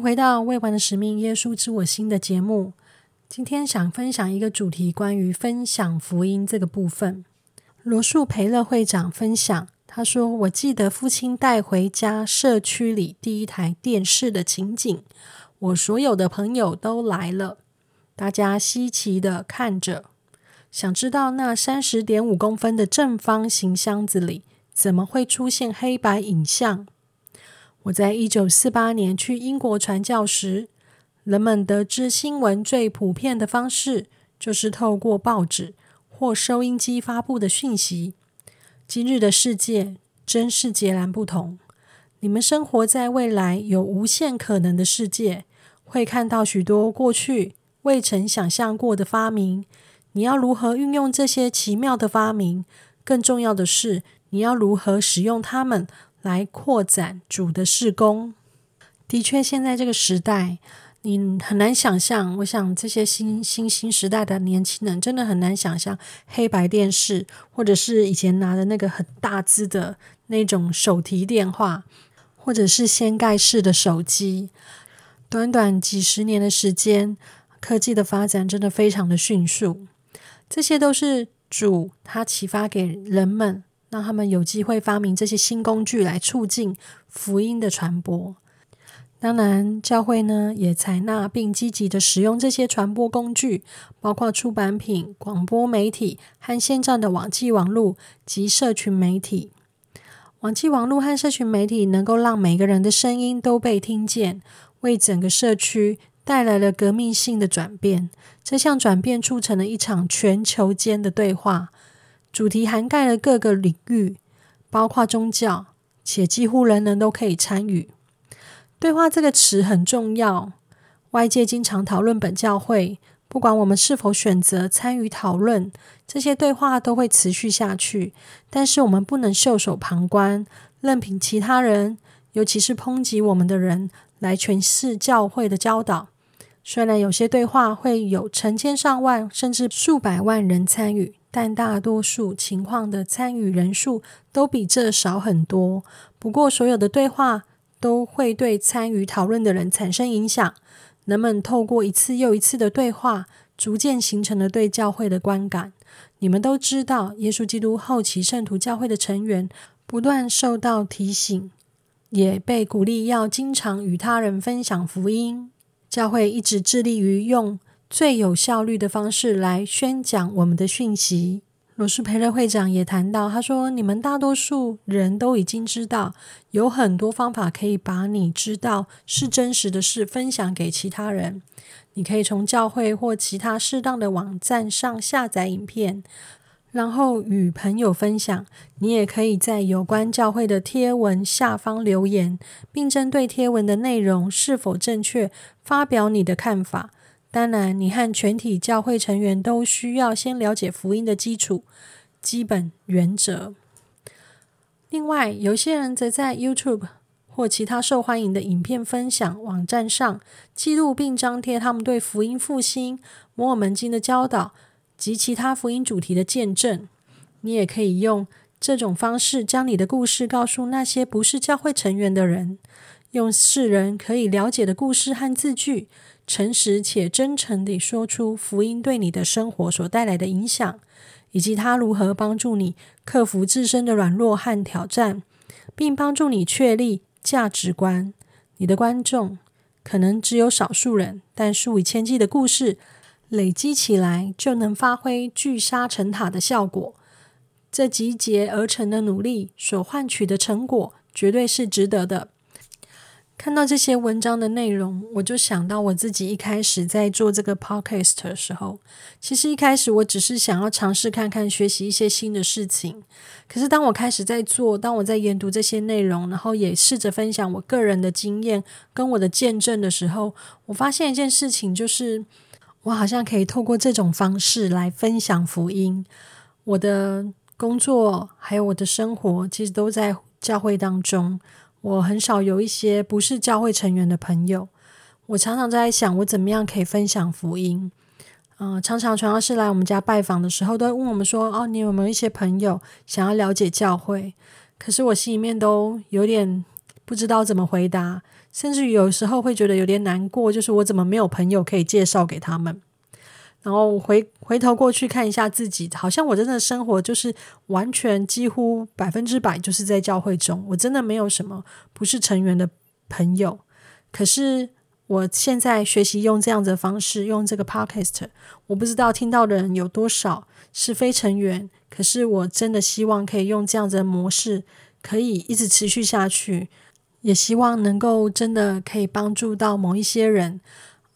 回到《未完的使命：耶稣之我心》的节目。今天想分享一个主题，关于分享福音这个部分。罗素培勒会长分享，他说：“我记得父亲带回家社区里第一台电视的情景，我所有的朋友都来了，大家稀奇的看着，想知道那三十点五公分的正方形箱子里怎么会出现黑白影像。”我在一九四八年去英国传教时，人们得知新闻最普遍的方式就是透过报纸或收音机发布的讯息。今日的世界真是截然不同。你们生活在未来有无限可能的世界，会看到许多过去未曾想象过的发明。你要如何运用这些奇妙的发明？更重要的是，你要如何使用它们？来扩展主的事工。的确，现在这个时代，你很难想象。我想，这些新新新时代的年轻人真的很难想象黑白电视，或者是以前拿的那个很大只的那种手提电话，或者是掀盖式的手机。短短几十年的时间，科技的发展真的非常的迅速。这些都是主他启发给人们。让他们有机会发明这些新工具来促进福音的传播。当然，教会呢也采纳并积极的使用这些传播工具，包括出版品、广播媒体和现在的网际网络及社群媒体。网际网络和社群媒体能够让每个人的声音都被听见，为整个社区带来了革命性的转变。这项转变促成了一场全球间的对话。主题涵盖了各个领域，包括宗教，且几乎人人都可以参与。对话这个词很重要，外界经常讨论本教会，不管我们是否选择参与讨论，这些对话都会持续下去。但是我们不能袖手旁观，任凭其他人，尤其是抨击我们的人来诠释教会的教导。虽然有些对话会有成千上万甚至数百万人参与。但大多数情况的参与人数都比这少很多。不过，所有的对话都会对参与讨论的人产生影响。人们透过一次又一次的对话，逐渐形成了对教会的观感。你们都知道，耶稣基督后期圣徒教会的成员不断受到提醒，也被鼓励要经常与他人分享福音。教会一直致力于用。最有效率的方式来宣讲我们的讯息。罗斯培勒会长也谈到，他说：“你们大多数人都已经知道，有很多方法可以把你知道是真实的事分享给其他人。你可以从教会或其他适当的网站上下载影片，然后与朋友分享。你也可以在有关教会的贴文下方留言，并针对贴文的内容是否正确发表你的看法。”当然，你和全体教会成员都需要先了解福音的基础、基本原则。另外，有些人则在 YouTube 或其他受欢迎的影片分享网站上记录并张贴他们对福音复兴、摩尔门经的教导及其他福音主题的见证。你也可以用这种方式将你的故事告诉那些不是教会成员的人，用世人可以了解的故事和字句。诚实且真诚地说出福音对你的生活所带来的影响，以及它如何帮助你克服自身的软弱和挑战，并帮助你确立价值观。你的观众可能只有少数人，但数以千计的故事累积起来，就能发挥聚沙成塔的效果。这集结而成的努力所换取的成果，绝对是值得的。看到这些文章的内容，我就想到我自己一开始在做这个 podcast 的时候，其实一开始我只是想要尝试看看学习一些新的事情。可是当我开始在做，当我在研读这些内容，然后也试着分享我个人的经验跟我的见证的时候，我发现一件事情，就是我好像可以透过这种方式来分享福音。我的工作还有我的生活，其实都在教会当中。我很少有一些不是教会成员的朋友，我常常在想，我怎么样可以分享福音？嗯，常常传道士来我们家拜访的时候，都会问我们说：“哦，你有没有一些朋友想要了解教会？”可是我心里面都有点不知道怎么回答，甚至有时候会觉得有点难过，就是我怎么没有朋友可以介绍给他们。然后回回头过去看一下自己，好像我真的生活就是完全几乎百分之百就是在教会中，我真的没有什么不是成员的朋友。可是我现在学习用这样子的方式，用这个 podcast，我不知道听到的人有多少是非成员。可是我真的希望可以用这样子的模式，可以一直持续下去，也希望能够真的可以帮助到某一些人。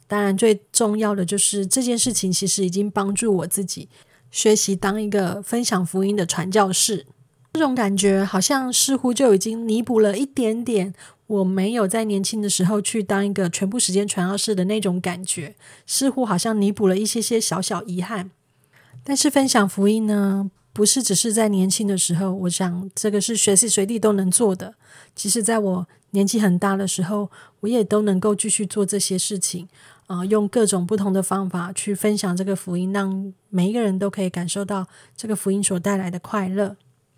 当然，最重要的就是这件事情，其实已经帮助我自己学习当一个分享福音的传教士。这种感觉好像似乎就已经弥补了一点点我没有在年轻的时候去当一个全部时间传教士的那种感觉，似乎好像弥补了一些些小小遗憾。但是分享福音呢，不是只是在年轻的时候，我想这个是随时随地都能做的。其实，在我年纪很大的时候，我也都能够继续做这些事情。啊，用各种不同的方法去分享这个福音，让每一个人都可以感受到这个福音所带来的快乐。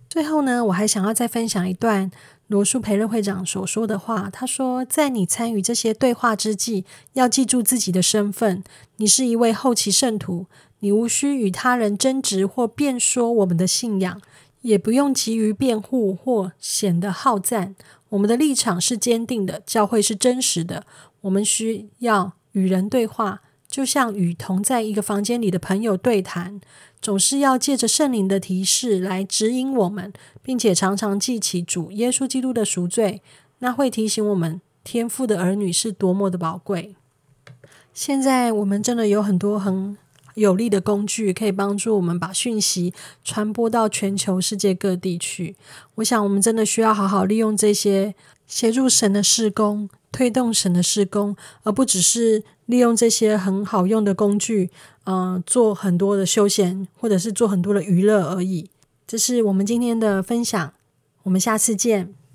最后呢，我还想要再分享一段罗素培勒会长所说的话。他说：“在你参与这些对话之际，要记住自己的身份。你是一位后期圣徒，你无需与他人争执或辩说我们的信仰，也不用急于辩护或显得好战。我们的立场是坚定的，教会是真实的。我们需要。”与人对话，就像与同在一个房间里的朋友对谈，总是要借着圣灵的提示来指引我们，并且常常记起主耶稣基督的赎罪，那会提醒我们天父的儿女是多么的宝贵。现在我们真的有很多很有力的工具，可以帮助我们把讯息传播到全球世界各地去。我想，我们真的需要好好利用这些协助神的事工。推动神的施工，而不只是利用这些很好用的工具，嗯，做很多的休闲，或者是做很多的娱乐而已。这是我们今天的分享，我们下次见。